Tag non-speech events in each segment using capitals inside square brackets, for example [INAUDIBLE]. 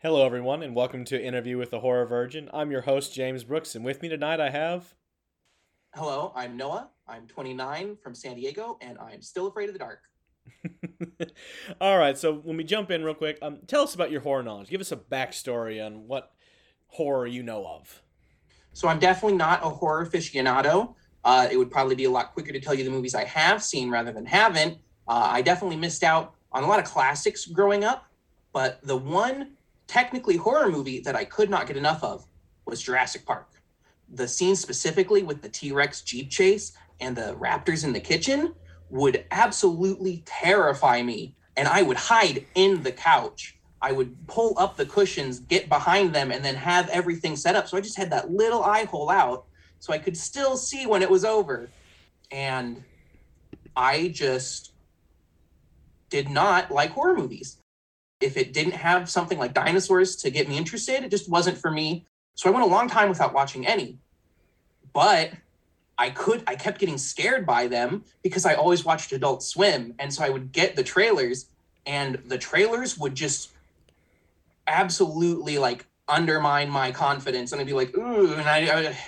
Hello, everyone, and welcome to Interview with the Horror Virgin. I'm your host, James Brooks, and with me tonight I have. Hello, I'm Noah. I'm 29 from San Diego, and I'm still afraid of the dark. [LAUGHS] All right, so when we jump in real quick, um, tell us about your horror knowledge. Give us a backstory on what horror you know of. So I'm definitely not a horror aficionado. Uh, it would probably be a lot quicker to tell you the movies I have seen rather than haven't. Uh, I definitely missed out on a lot of classics growing up, but the one technically horror movie that I could not get enough of was Jurassic Park. The scene specifically with the T Rex Jeep chase and the raptors in the kitchen would absolutely terrify me. And I would hide in the couch. I would pull up the cushions, get behind them, and then have everything set up. So I just had that little eye hole out so I could still see when it was over. And I just did not like horror movies if it didn't have something like dinosaurs to get me interested, it just wasn't for me. So I went a long time without watching any. But I could I kept getting scared by them because I always watched Adult Swim and so I would get the trailers and the trailers would just absolutely like undermine my confidence and I'd be like ooh and I, I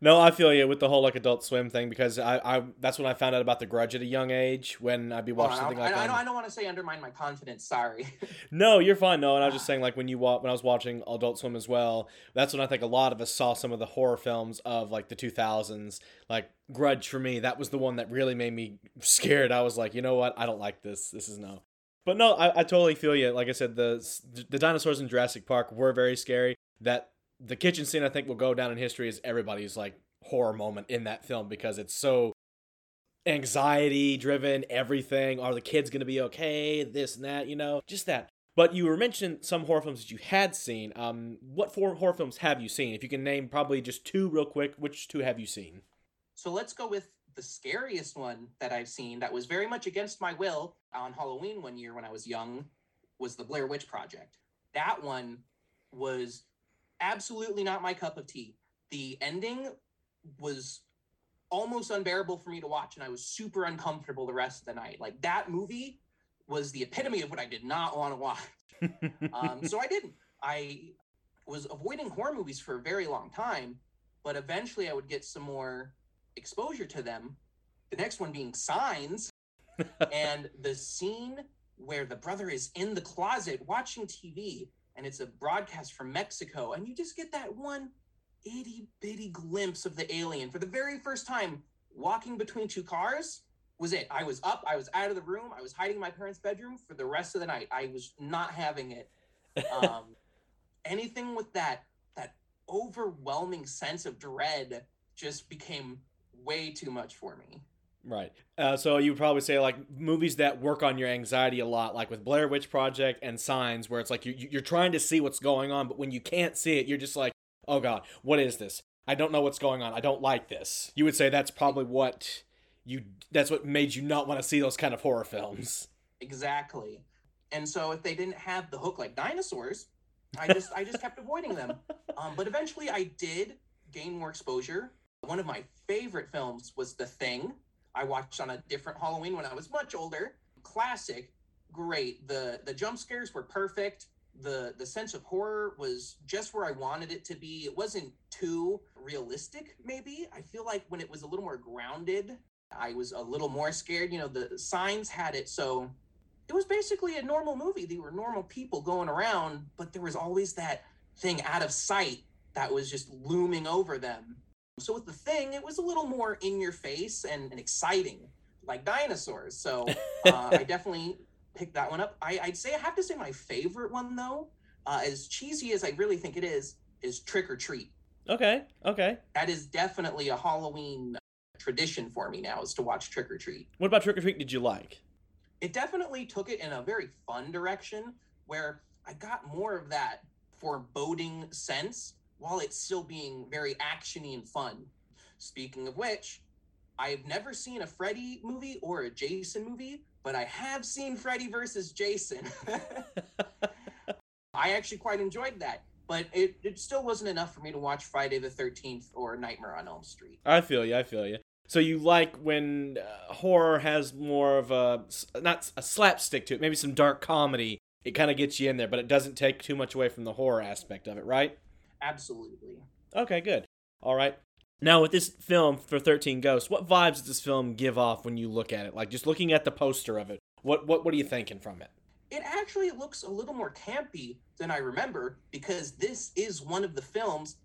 no, I feel you with the whole like Adult Swim thing because I, I that's when I found out about The Grudge at a young age when I'd be oh, watching oh, something I, like I, um, that. I, don't, want to say undermine my confidence. Sorry. [LAUGHS] no, you're fine. No, and I was just saying like when you wa- when I was watching Adult Swim as well, that's when I think a lot of us saw some of the horror films of like the 2000s. Like Grudge for me, that was the one that really made me scared. I was like, you know what? I don't like this. This is no. But no, I, I totally feel you. Like I said, the the dinosaurs in Jurassic Park were very scary. That the kitchen scene I think will go down in history as everybody's like horror moment in that film because it's so anxiety driven, everything. Are the kids going to be okay? This and that, you know, just that. But you were mentioning some horror films that you had seen. Um, what four horror films have you seen? If you can name probably just two real quick, which two have you seen? So let's go with the scariest one that I've seen that was very much against my will on Halloween one year when I was young was the Blair Witch Project. That one was absolutely not my cup of tea. The ending was almost unbearable for me to watch and I was super uncomfortable the rest of the night. Like that movie was the epitome of what I did not want to watch. [LAUGHS] um, so I didn't. I was avoiding horror movies for a very long time, but eventually I would get some more exposure to them. The next one being Signs, [LAUGHS] and the scene where the brother is in the closet watching TV and it's a broadcast from Mexico, and you just get that one itty bitty glimpse of the alien for the very first time walking between two cars was it. I was up, I was out of the room, I was hiding in my parents' bedroom for the rest of the night. I was not having it. [LAUGHS] Um, anything with that that overwhelming sense of dread just became way too much for me. Right. Uh, so you would probably say like movies that work on your anxiety a lot, like with Blair Witch Project and Signs, where it's like you, you're trying to see what's going on, but when you can't see it, you're just like, oh god, what is this? I don't know what's going on. I don't like this. You would say that's probably what you that's what made you not want to see those kind of horror films. Exactly. And so if they didn't have the hook like dinosaurs, I just I just kept [LAUGHS] avoiding them. Um, but eventually I did gain more exposure. One of my favorite films was The Thing. I watched on a different Halloween when I was much older. Classic, great. The the jump scares were perfect the the sense of horror was just where I wanted it to be. It wasn't too realistic, maybe. I feel like when it was a little more grounded, I was a little more scared. You know, the signs had it so it was basically a normal movie. They were normal people going around, but there was always that thing out of sight that was just looming over them. So with the thing, it was a little more in your face and, and exciting, like dinosaurs. So [LAUGHS] uh, I definitely picked that one up. I, would say I have to say my favorite one though, uh, as cheesy as I really think it is, is Trick or Treat. Okay. Okay. That is definitely a Halloween tradition for me now is to watch Trick or Treat. What about Trick or Treat did you like? It definitely took it in a very fun direction where I got more of that foreboding sense while it's still being very actiony and fun. Speaking of which, I've never seen a Freddy movie or a Jason movie, but I have seen Freddy versus Jason. [LAUGHS] I actually quite enjoyed that, but it, it still wasn't enough for me to watch Friday the 13th or Nightmare on Elm Street. I feel you. I feel you. So you like when uh, horror has more of a not a slapstick to it, maybe some dark comedy it kind of gets you in there, but it doesn't take too much away from the horror aspect of it, right? Absolutely. Okay, good. All right. Now, with this film for 13 Ghosts, what vibes does this film give off when you look at it? Like, just looking at the poster of it, what, what, what are you thinking from it? It actually looks a little more campy than I remember because this is one of the films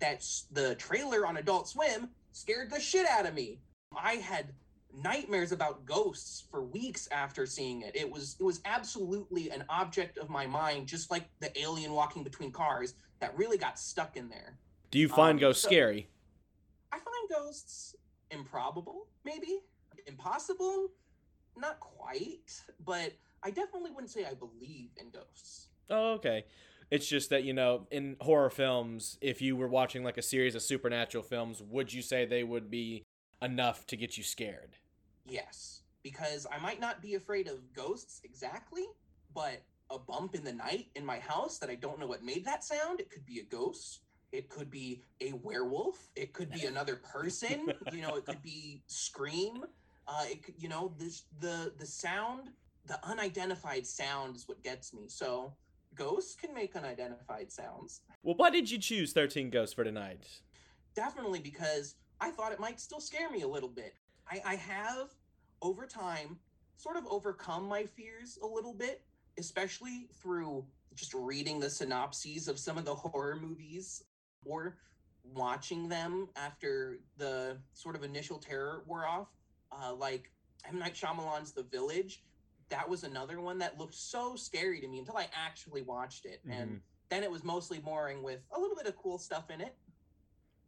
that the trailer on Adult Swim scared the shit out of me. I had nightmares about ghosts for weeks after seeing it. It was it was absolutely an object of my mind, just like the alien walking between cars that really got stuck in there. Do you find Um, ghosts so- scary? I find ghosts improbable, maybe impossible, not quite, but I definitely wouldn't say I believe in ghosts. Oh, okay. It's just that, you know, in horror films, if you were watching like a series of supernatural films, would you say they would be enough to get you scared? Yes, because I might not be afraid of ghosts exactly, but a bump in the night in my house that I don't know what made that sound, it could be a ghost. It could be a werewolf. It could be another person. you know, it could be scream. Uh, it could, you know, this the the sound, the unidentified sound is what gets me. So ghosts can make unidentified sounds. Well, why did you choose 13 Ghosts for tonight? definitely because I thought it might still scare me a little bit. I, I have, over time, sort of overcome my fears a little bit, especially through just reading the synopses of some of the horror movies or watching them after the sort of initial terror wore off. Uh, like M. Night Shyamalan's The Village. That was another one that looked so scary to me until I actually watched it. And then it was mostly boring with a little bit of cool stuff in it.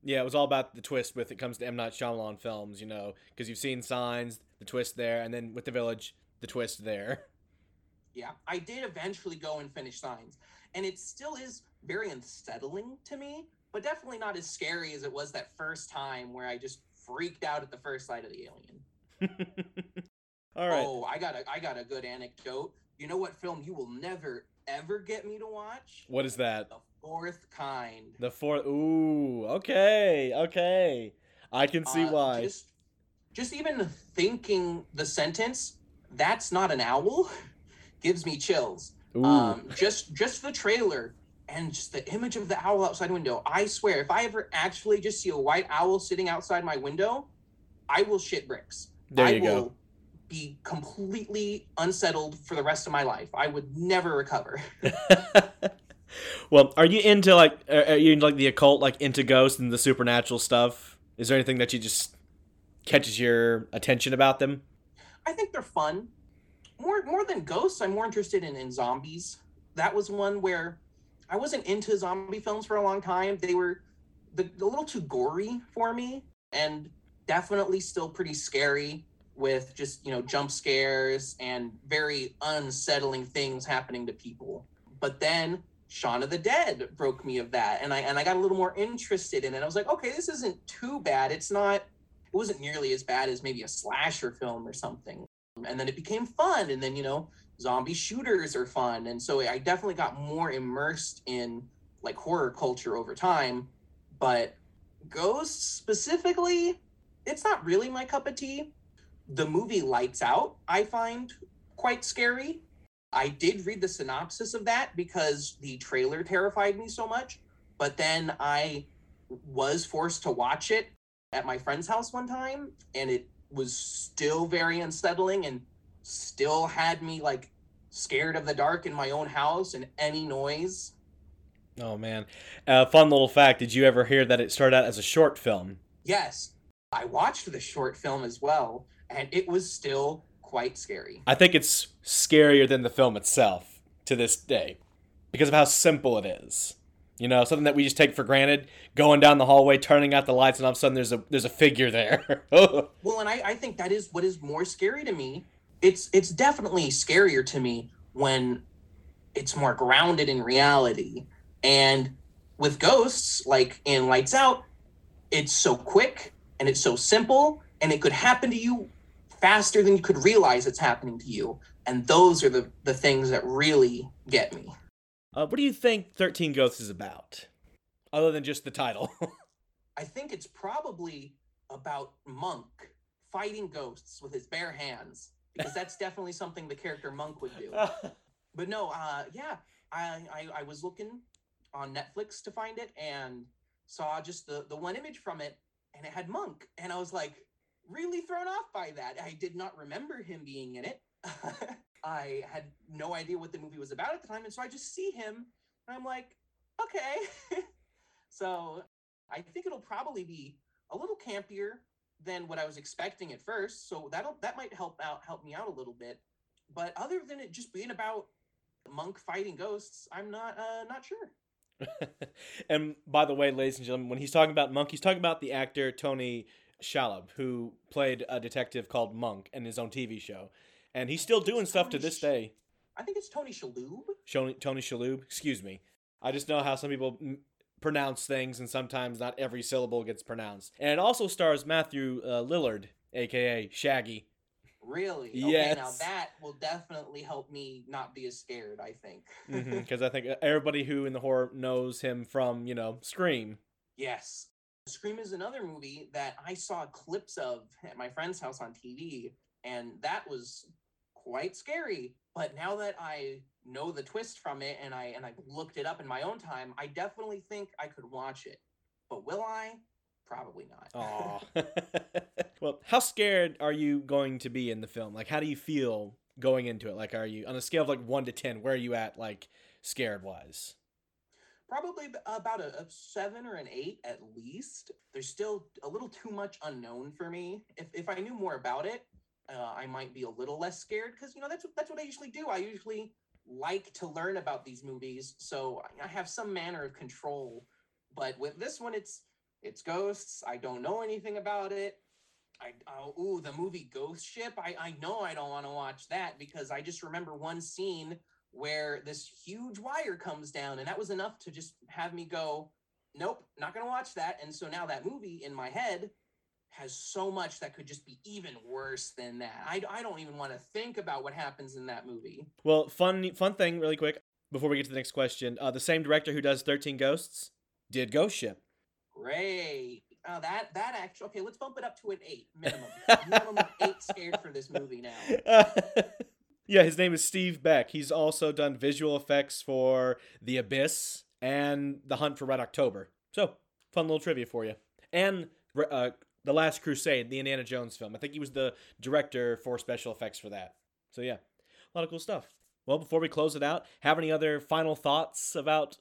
Yeah, it was all about the twist with it comes to M Night Shyamalan films, you know, because you've seen Signs, the twist there, and then with The Village, the twist there. [LAUGHS] Yeah, I did eventually go and finish Signs, and it still is very unsettling to me, but definitely not as scary as it was that first time where I just freaked out at the first sight of the alien. [LAUGHS] all right. Oh, I got a I got a good anecdote. You know what film you will never ever get me to watch? What is that? The Fourth Kind. The fourth. Ooh, okay, okay. I can see Uh, why. Just, just even thinking the sentence "That's not an owl" [LAUGHS] gives me chills. Um just just the trailer and just the image of the owl outside window i swear if i ever actually just see a white owl sitting outside my window i will shit bricks there i you will go. be completely unsettled for the rest of my life i would never recover [LAUGHS] [LAUGHS] well, are you into like are are you into like the occult, like into ghosts and the supernatural stuff? Is there anything that you just catches your attention about them? i think they're fun more more than ghosts i'm more interested in in zombies. That was one where i wasn't into zombie films for a long time. They were the, a little too gory for me and definitely still pretty scary with just you know jump scares and very unsettling things happening to people. But then Shaun of the Dead broke me of that and I and I got a little more interested in it. I was like okay this isn't too bad. It's not it wasn't nearly as bad as maybe a slasher film or something and then it became fun and then you know zombie shooters are fun. And so i definitely got more immersed in like horror culture over time but ghosts specifically it's not really my cup of tea. The movie lights out i find quite scary. I did read the synopsis of that because the trailer terrified me so much but then i was forced to watch it at my friend's house one time and it was still very unsettling and still had me like scared of the dark in my own house and any noise. Oh man, uh, fun little fact. Did you ever hear that it started out as a short film? Yes, I watched the short film as well, and it was still quite scary. I think it's scarier than the film itself to this day because of how simple it is. You know, something that we just take for granted. Going down the hallway, turning out the lights, and all of a sudden there's a there's a figure there. [LAUGHS] Well, and I, I think that is what is more scary to me. It's it's definitely scarier to me when it's more grounded in reality. And with ghosts, like in Lights Out, it's so quick and it's so simple and it could happen to you faster than you could realize it's happening to you. And those are the, the things that really get me. Uh, what do you think Thirteen Ghosts is about, other than just the title? [LAUGHS] I think it's probably about Monk fighting ghosts with his bare hands because [LAUGHS] that's definitely something the character Monk would do. [LAUGHS] but no, uh, yeah, I, I I was looking on Netflix to find it and saw just the the one image from it, and it had Monk, and I was like really thrown off by that. I did not remember him being in it. I had no idea what the movie was about at the time, and so I just see him, and I'm like, okay. [LAUGHS] so I think it'll probably be a little campier than what I was expecting at first. So that'll that might help out help me out a little bit. But other than it just being about monk fighting ghosts, I'm not uh, not sure. [LAUGHS] and by the way, ladies and gentlemen, when he's talking about Monk, he's talking about the actor Tony Shalhoub, who played a detective called Monk in his own TV show, and he's still doing stuff to this day. I think it's Tony Shalhoub. Tony Tony Shalhoub. Excuse me. I just know how some people m- pronounce things, and sometimes not every syllable gets pronounced. And it also stars Matthew uh, Lillard, aka Shaggy. Really? Yes. Okay, now that will definitely help me not be as scared. I think. Because mm-hmm, I think everybody who in the horror knows him from you know Scream. Yes. Scream is another movie that I saw clips of at my friend's house on TV, and that was quite scary. But now that I know the twist from it and I and I looked it up in my own time, I definitely think I could watch it. But will I? Probably not. Oh. [LAUGHS] [LAUGHS] well, how scared are you going to be in the film? Like how do you feel going into it? Like are you on a scale of like 1 to 10, where are you at like scared wise? probably about a, a, seven or an eight at least. There's still a little too much unknown for me. If if I knew more about it, uh, I might be a little less scared because you know that's that's what I usually do. I usually like to learn about these movies, so I have some manner of control. But with this one, it's it's ghosts. I don't know anything about it. I oh ooh the movie Ghost Ship. I I know I don't want to watch that because I just remember one scene where this huge wire comes down and that was enough to just have me go nope not gonna watch that and so now that movie in my head has so much that could just be even worse than that. I, I don't even want to think about what happens in that movie. Well fun fun thing really quick before we get to the next question. Uh, the same director who does 13 ghosts did ghost ship. Great. Uh, that that actually okay let's bump it up to an eight minimum. [LAUGHS] Minimum eight scared for this movie now. [LAUGHS] Yeah, his name is Steve Beck. He's also done visual effects for The Abyss and The Hunt for Red October. So, fun little trivia for you. And uh, The Last Crusade, the Indiana Jones film. I think he was the director for special effects for that. So, yeah, a lot of cool stuff. Well, before we close it out, have any other final thoughts about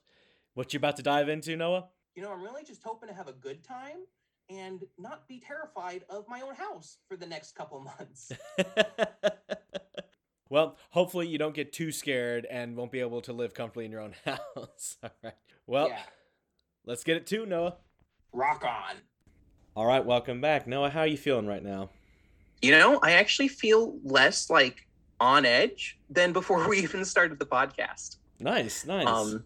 what you're about to dive into, Noah? You know, I'm really just hoping to have a good time and not be terrified of my own house for the next couple months. [LAUGHS] [LAUGHS] Well, hopefully you don't get too scared and won't be able to live comfortably in your own [LAUGHS] house. All right. Well, yeah. let's get it to Noah. Rock on. All right, welcome back. Noah, how are you feeling right now? You know, I actually feel less like on edge than before we [LAUGHS] even started the podcast. Nice, nice. Um,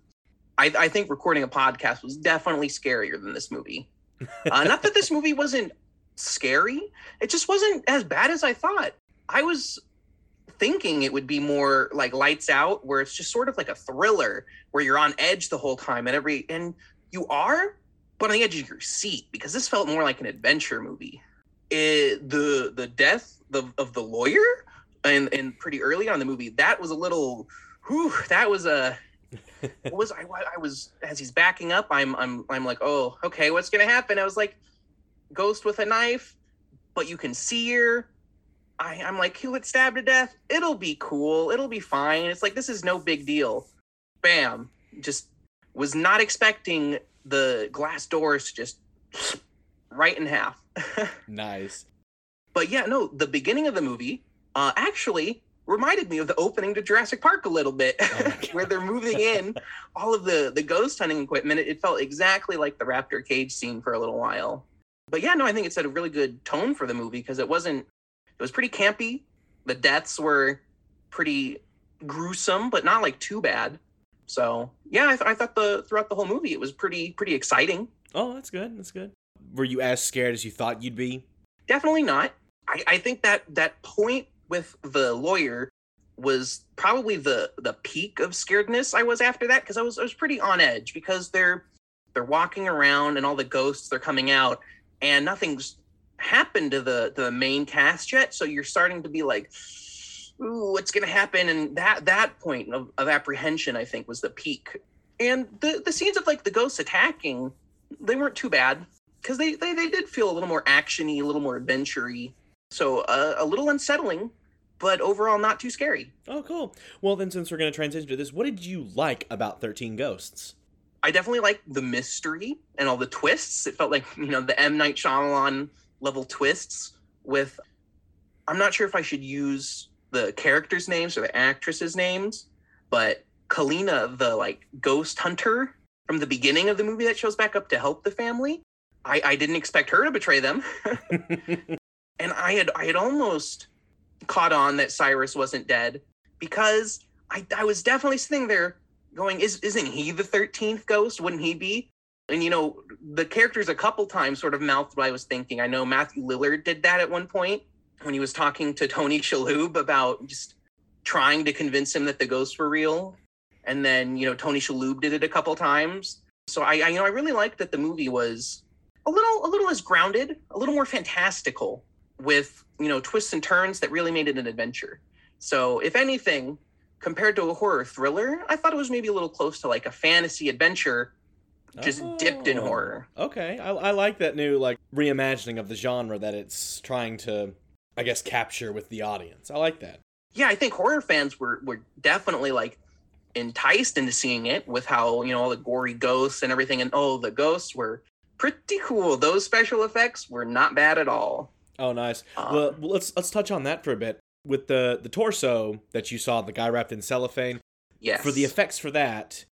I, I think recording a podcast was definitely scarier than this movie. [LAUGHS] Uh, not that this movie wasn't scary, it just wasn't as bad as I thought. I was thinking it would be more like lights out where it's just sort of like a thriller where you're on edge the whole time and every and you are but on the edge of your seat because this felt more like an adventure movie it, the the death of, of the lawyer and and pretty early on the movie that was a little whew, that was a [LAUGHS] was I, I was as he's backing up i'm i'm i'm like oh okay what's gonna happen i was like ghost with a knife but you can see her I, I'm like, he'll get stabbed to death. It'll be cool. It'll be fine. It's like this is no big deal. Bam. Just was not expecting the glass doors just right in half. [LAUGHS] nice. But yeah, no, the beginning of the movie uh, actually reminded me of the opening to Jurassic Park a little bit, oh [LAUGHS] where they're moving in all of the the ghost hunting equipment. It, it felt exactly like the raptor cage scene for a little while. But yeah, no, I think it set a really good tone for the movie because it wasn't it was pretty campy. The deaths were pretty gruesome, but not like too bad. So yeah, I, th- I thought the throughout the whole movie it was pretty pretty exciting. Oh, that's good. That's good. Were you as scared as you thought you'd be? Definitely not. I, I think that that point with the lawyer was probably the the peak of scaredness I was after that because I was I was pretty on edge because they're they're walking around and all the ghosts they're coming out and nothing's happened to the to the main cast yet so you're starting to be like ooh, what's going to happen? And that that point of, of apprehension, I think, was the peak. And the the scenes of like the ghosts attacking, they weren't too bad because they, they they did feel a little more actiony, a little more adventure-y. So uh, a little unsettling, but overall not too scary. Oh, cool. Well, then, since we're going to transition to this, what did you like about 13 Ghosts? I definitely like the mystery and all the twists. It felt like, you know, the M. Night Shyamalan level twists with. I'm not sure if I should use the characters' names or the actresses' names, but Kalina, the like ghost hunter from the beginning of the movie that shows back up to help the family, I, I didn't expect her to betray them. [LAUGHS] [LAUGHS] and I had I had almost caught on that Cyrus wasn't dead because I, I was definitely sitting there going, Is isn't he the thirteenth ghost? Wouldn't he be? And you know, the characters a couple times sort of mouthed what I was thinking. I know Matthew Lillard did that at one point when he was talking to Tony Shalhoub about just trying to convince him that the ghosts were real. And then, you know, Tony Shalhoub did it a couple times. So I, I you know, I really liked that the movie was a little a little less grounded, a little more fantastical with you know twists and turns that really made it an adventure. So if anything, compared to a horror thriller, I thought it was maybe a little close to like a fantasy adventure, just oh, dipped in horror. Okay, I, I like that new like reimagining of the genre that it's trying to, I guess, capture with the audience. I like that. Yeah, I think horror fans were were definitely like enticed into seeing it with how you know all the gory ghosts and everything, and oh, the ghosts were pretty cool. Those special effects were not bad at all. Oh, nice. Um, well, let's let's touch on that for a bit. With the the torso that you saw, the guy wrapped in cellophane. Yes. For the effects for that,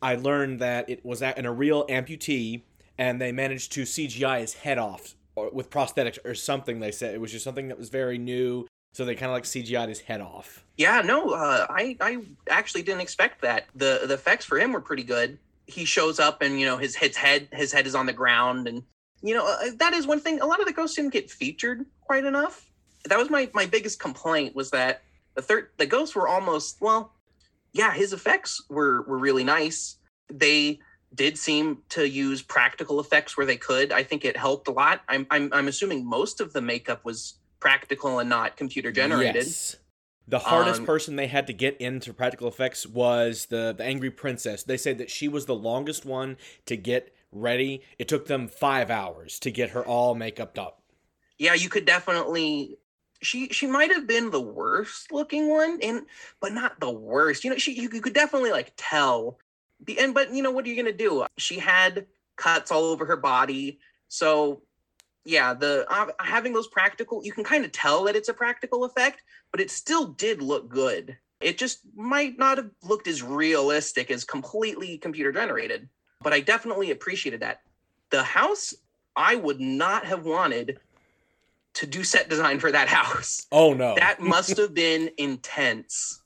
I learned that it was in a real amputee, and they managed to CGI his head off or with prosthetics or something. They said it was just something that was very new, so they kind of like CGI'd his head off. Yeah, no, uh, I I actually didn't expect that. the The effects for him were pretty good. He shows up, and you know his his head his head is on the ground, and you know, uh, that is one thing. A lot of the ghosts didn't get featured quite enough. That was my my biggest complaint was that the third the ghosts were almost well, yeah, his effects were were really nice. They did seem to use practical effects where they could. I think it helped a lot. I'm I'm I'm assuming most of the makeup was practical and not computer generated. Yes. The hardest um, person they had to get into practical effects was the the angry princess. They said that she was the longest one to get ready. It took them five hours to get her all makeup up. Yeah, you could definitely. She she might have been the worst looking one, and but not the worst. You know, she you could definitely like tell. And but you know what are you gonna do? She had cuts all over her body, so yeah, the uh, having those practical, you can kind of tell that it's a practical effect, but it still did look good. It just might not have looked as realistic as completely computer generated but I definitely appreciated that. The house, I would not have wanted to do set design for that house. [LAUGHS] Oh no. That must have been intense.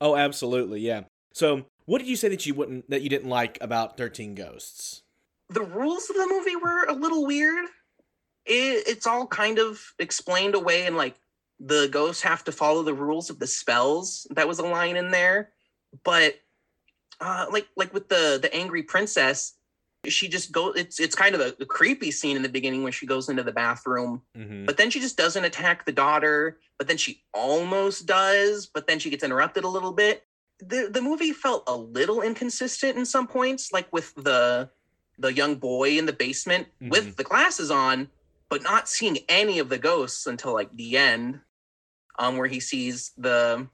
Oh, absolutely, yeah. So, what did you say that you wouldn't that you didn't like about 13 Ghosts? The rules of the movie were a little weird. It, it's all kind of explained away and like the ghosts have to follow the rules of the spells. That was a line in there. But uh, like like with the the angry princess she just goes it's it's kind of a, a, creepy scene in the beginning when she goes into the bathroom mm-hmm. but then she just doesn't attack the daughter but then she almost does but then she gets interrupted a little bit the the movie felt a little inconsistent in some points like with the the young boy in the basement mm-hmm. with the glasses on but not seeing any of the ghosts until like the end um where he sees the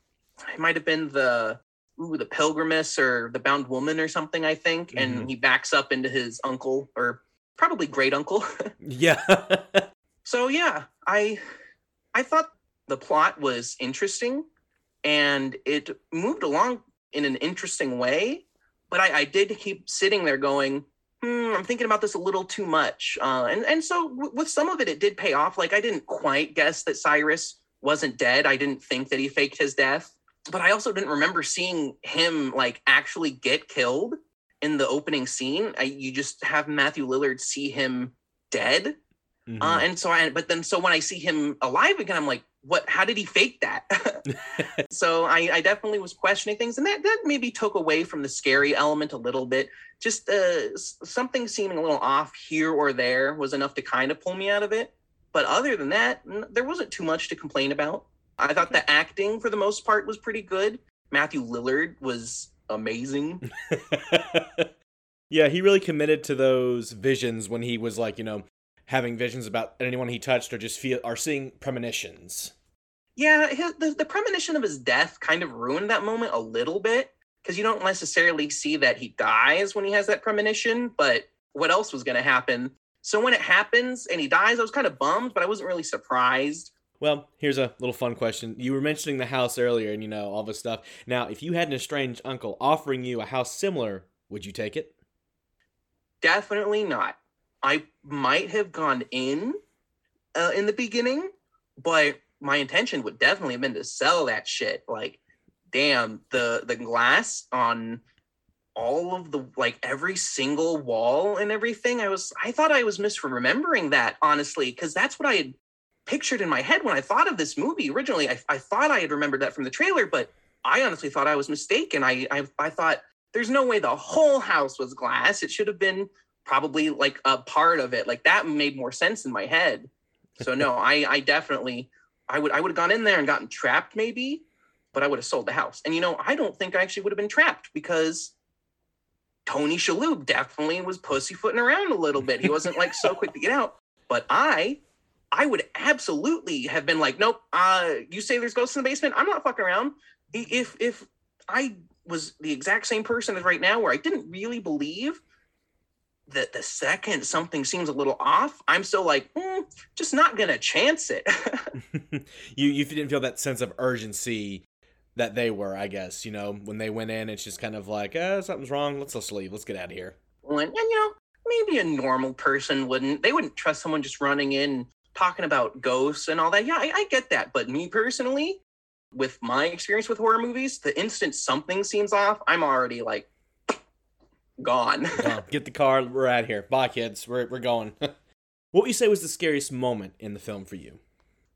it might have been the ooh, the pilgrimess or the bound woman or something, I think. Mm-hmm. And he backs up into his uncle or probably great uncle. [LAUGHS] yeah. so yeah, I I thought the plot was interesting and it moved along in an interesting way. But I, I did keep sitting there going, hmm, I'm thinking about this a little too much. Uh, and, and so w- with some of it, it did pay off. Like I didn't quite guess that Cyrus wasn't dead. I didn't think that he faked his death but I also didn't remember seeing him like actually get killed in the opening scene. I, you just have Matthew Lillard see him dead. Uh, mm-hmm. Uh, and so I, but then so when I see him alive again, I'm like, what? How did he fake that? [LAUGHS] [LAUGHS] so I, I, definitely was questioning things, and that that maybe took away from the scary element a little bit. Just uh, something seeming a little off here or there was enough to kind of pull me out of it. But other than that, there wasn't too much to complain about. I thought the acting for the most part was pretty good. Matthew Lillard was amazing. [LAUGHS] yeah, he really committed to those visions when he was like, you know, having visions about anyone he touched or just feel or seeing premonitions. Yeah, his, the, the premonition of his death kind of ruined that moment a little bit because you don't necessarily see that he dies when he has that premonition, but what else was going to happen? So when it happens and he dies, I was kind of bummed, but I wasn't really surprised. Well, here's a little fun question. You were mentioning the house earlier and you know all this stuff. Now, if you had an estranged uncle offering you a house similar, would you take it? Definitely not. I might have gone in uh, in the beginning, but my intention would definitely have been to sell that shit. Like, damn, the the glass on all of the like every single wall and everything. I was I thought I was misremembering that honestly, because that's what I had pictured in my head when I thought of this movie originally. I, I thought I had remembered that from the trailer, but I honestly thought I was mistaken. I, I I thought there's no way the whole house was glass. It should have been probably like a part of it. Like that made more sense in my head. So no, [LAUGHS] I I definitely I would I would have gone in there and gotten trapped maybe, but I would have sold the house. And you know, I don't think I actually would have been trapped because Tony Shalhoub definitely was pussyfooting around a little bit. He wasn't like so quick to get out. But I, I would absolutely have been like, nope. Uh, you say there's ghosts in the basement. I'm not fucking around. If if I was the exact same person as right now, where I didn't really believe that the second something seems a little off, I'm still like, mm, just not gonna chance it. [LAUGHS] [LAUGHS] you you didn't feel that sense of urgency that they were, I guess. You know, when they went in, it's just kind of like, eh, something's wrong. Let's just leave. Let's get out of here. And, and you know, maybe a normal person wouldn't. They wouldn't trust someone just running in talking about ghosts and all that. Yeah, I, I get that. But me personally, with my experience with horror movies, the instant something seems off, I'm already like [LAUGHS] gone. Get the car. We're out here. Bye, kids. We're we're going. [LAUGHS] what would you say was the scariest moment in the film for you?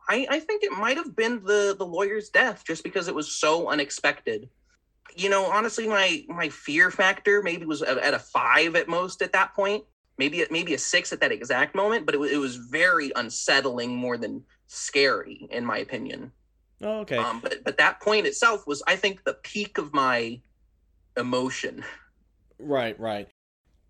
I, I think it might have been the the lawyer's death, just because it was so unexpected. You know, honestly, my my fear factor maybe was at, at a five at most at that point. Maybe maybe a six at that exact moment, but it, was, it was very unsettling more than scary, in my opinion. Oh, okay. Um, but but that point itself was, I think, the peak of my emotion. [LAUGHS] Right, right.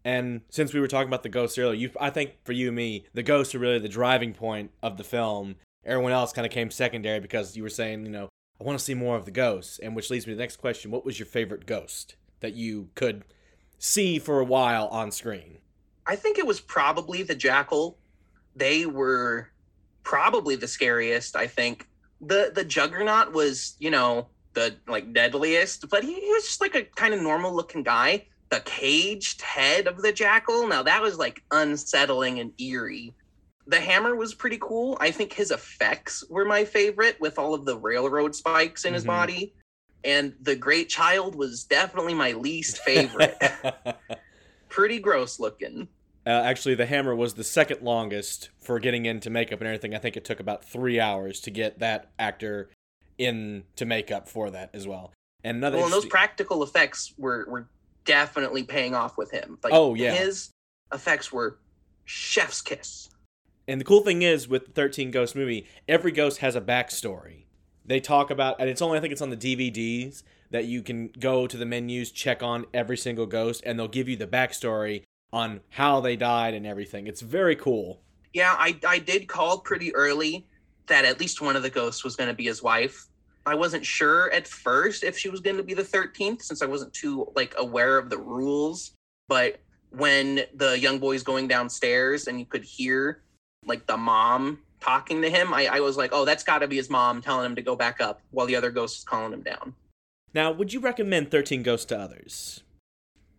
And since we were talking about the ghosts earlier, you I think for you me, the ghosts are really the driving point of the film. Everyone else kind of came secondary because you were saying, you know, I want to see more of the ghosts, and which leads me to the next question: What was your favorite ghost that you could see for a while on screen? I think it was probably the jackal. They were probably the scariest. I think the the juggernaut was, you know, the like deadliest, but he, he was just like a kind of normal looking guy the caged head of the jackal. Now that was like unsettling and eerie. The hammer was pretty cool. I think his effects were my favorite with all of the railroad spikes in mm-hmm. his body. And the great child was definitely my least favorite. [LAUGHS] pretty gross looking. Uh, actually, the hammer was the second longest for getting into makeup and everything. I think it took about three hours to get that actor into makeup for that as well. And another well, and those practical effects were were definitely paying off with him. Like, oh yeah, his effects were chef's kiss. And the cool thing is with the 13 Ghost movie, every ghost has a backstory. They talk about, and it's only I think it's on the DVDs that you can go to the menus, check on every single ghost, and they'll give you the backstory on how they died and everything. It's very cool. Yeah, I I did call pretty early that at least one of the ghosts was going to be his wife. I wasn't sure at first if she was going to be the 13th since I wasn't too like aware of the rules. But when the young boy's going downstairs and you could hear like the mom talking to him, I, I was like, oh, that's got to be his mom telling him to go back up while the other ghost is calling him down. Now, would you recommend 13 Ghosts to others?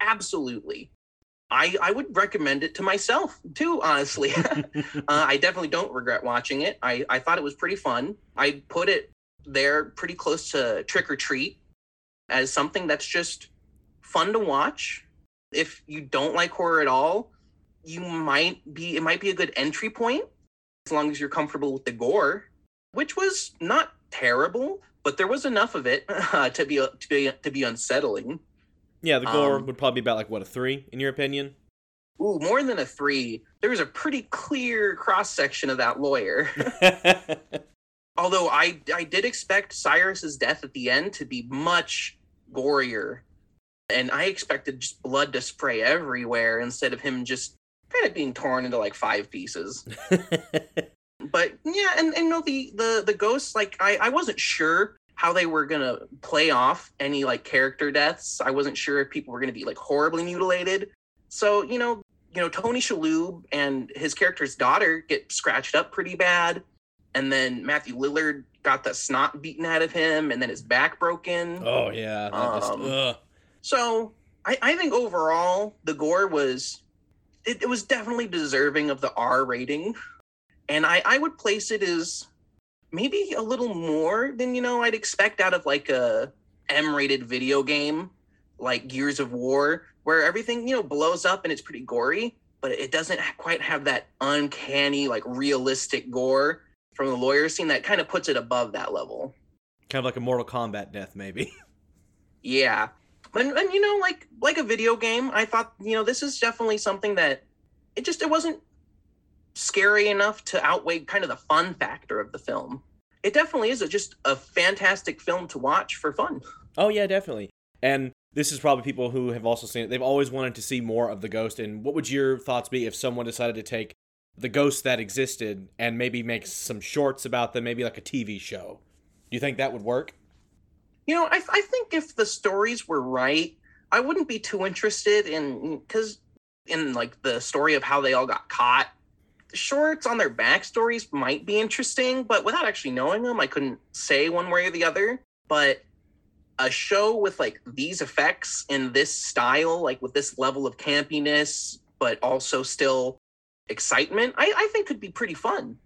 Absolutely. I, I would recommend it to myself too, honestly. [LAUGHS] uh, I definitely don't regret watching it. I, I thought it was pretty fun. I put it they're pretty close to Trick or Treat as something that's just fun to watch. If you don't like horror at all, you might be it might be a good entry point as long as you're comfortable with the gore, which was not terrible, but there was enough of it [LAUGHS] uh, to be to be to be unsettling. Yeah, the gore um, would probably be about like what a three in your opinion. Ooh, more than a three. There was a pretty clear cross section of that lawyer. [LAUGHS] [LAUGHS] Although I I did expect Cyrus's death at the end to be much gorier, and I expected just blood to spray everywhere instead of him just kind of being torn into like five pieces. [LAUGHS] but yeah, and, and know the the the ghosts like I I wasn't sure how they were gonna play off any like character deaths. I wasn't sure if people were gonna be like horribly mutilated. So you know you know Tony Shalhoub and his character's daughter get scratched up pretty bad, and then Matthew Lillard got the snot beaten out of him, and then his back broken. oh yeah. Just, Um. So I, I think overall the gore was it, it was definitely deserving of the R rating. And I, I would place it as maybe a little more than you know I'd expect out of like a M rated video game like Gears of War, where everything, you know, blows up and it's pretty gory, but it doesn't quite have that uncanny, like realistic gore from the lawyer scene that kind of puts it above that level. Kind of like a Mortal Kombat death, maybe. [LAUGHS] Yeah. And, and you know, like like a video game, I thought, you know, this is definitely something that it just it wasn't scary enough to outweigh kind of the fun factor of the film. It definitely is a, just a fantastic film to watch for fun. Oh yeah, definitely. And this is probably people who have also seen it. They've always wanted to see more of the ghost. And what would your thoughts be if someone decided to take the ghosts that existed and maybe make some shorts about them, maybe like a TV show? Do you think that would work? You know, I, I think if the stories were right, I wouldn't be too interested in because in like the story of how they all got caught. Shorts on their backstories might be interesting, but without actually knowing them, I couldn't say one way or the other. But a show with like these effects in this style, like with this level of campiness, but also still excitement, I, I think could be pretty fun.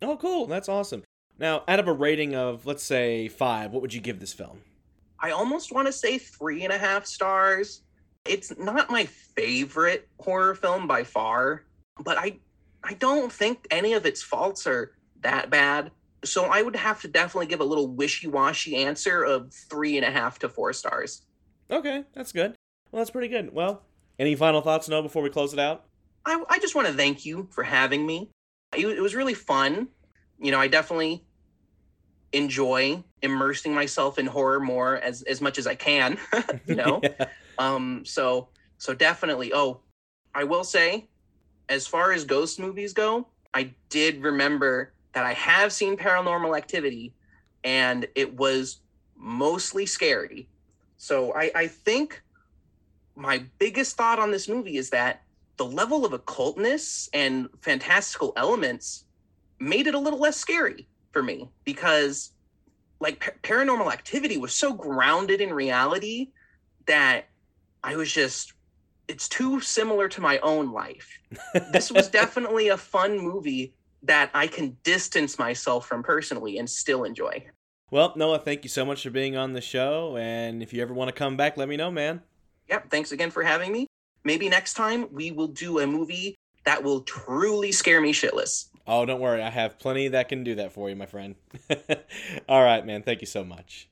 Oh, cool. That's awesome. Now, out of a rating of, let's say, five, what would you give this film? I almost want to say three and a half stars. It's not my favorite horror film by far, but I I don't think any of its faults are that bad. So I would have to definitely give a little wishy-washy answer of three and a half to four stars. Okay, that's good. Well, that's pretty good. Well, any final thoughts, Noah, before we close it out? I, I just want to thank you for having me. It, it was really fun. You know, I definitely enjoy immersing myself in horror more as as much as I can. [LAUGHS] you know, [LAUGHS] um, so so definitely. Oh, I will say, as far as ghost movies go, I did remember that I have seen Paranormal Activity, and it was mostly scary. So I, I think my biggest thought on this movie is that the level of occultness and fantastical elements made it a little less scary for me because like pa- paranormal activity was so grounded in reality that i was just it's too similar to my own life [LAUGHS] this was definitely a fun movie that i can distance myself from personally and still enjoy well, Noah, thank you so much for being on the show. And if you ever want to come back, let me know, man. yep thanks again for having me maybe next time we will do a movie that will truly scare me shitless Oh, don't worry. I have plenty that can do that for you, my friend. [LAUGHS] All right, man. Thank you so much.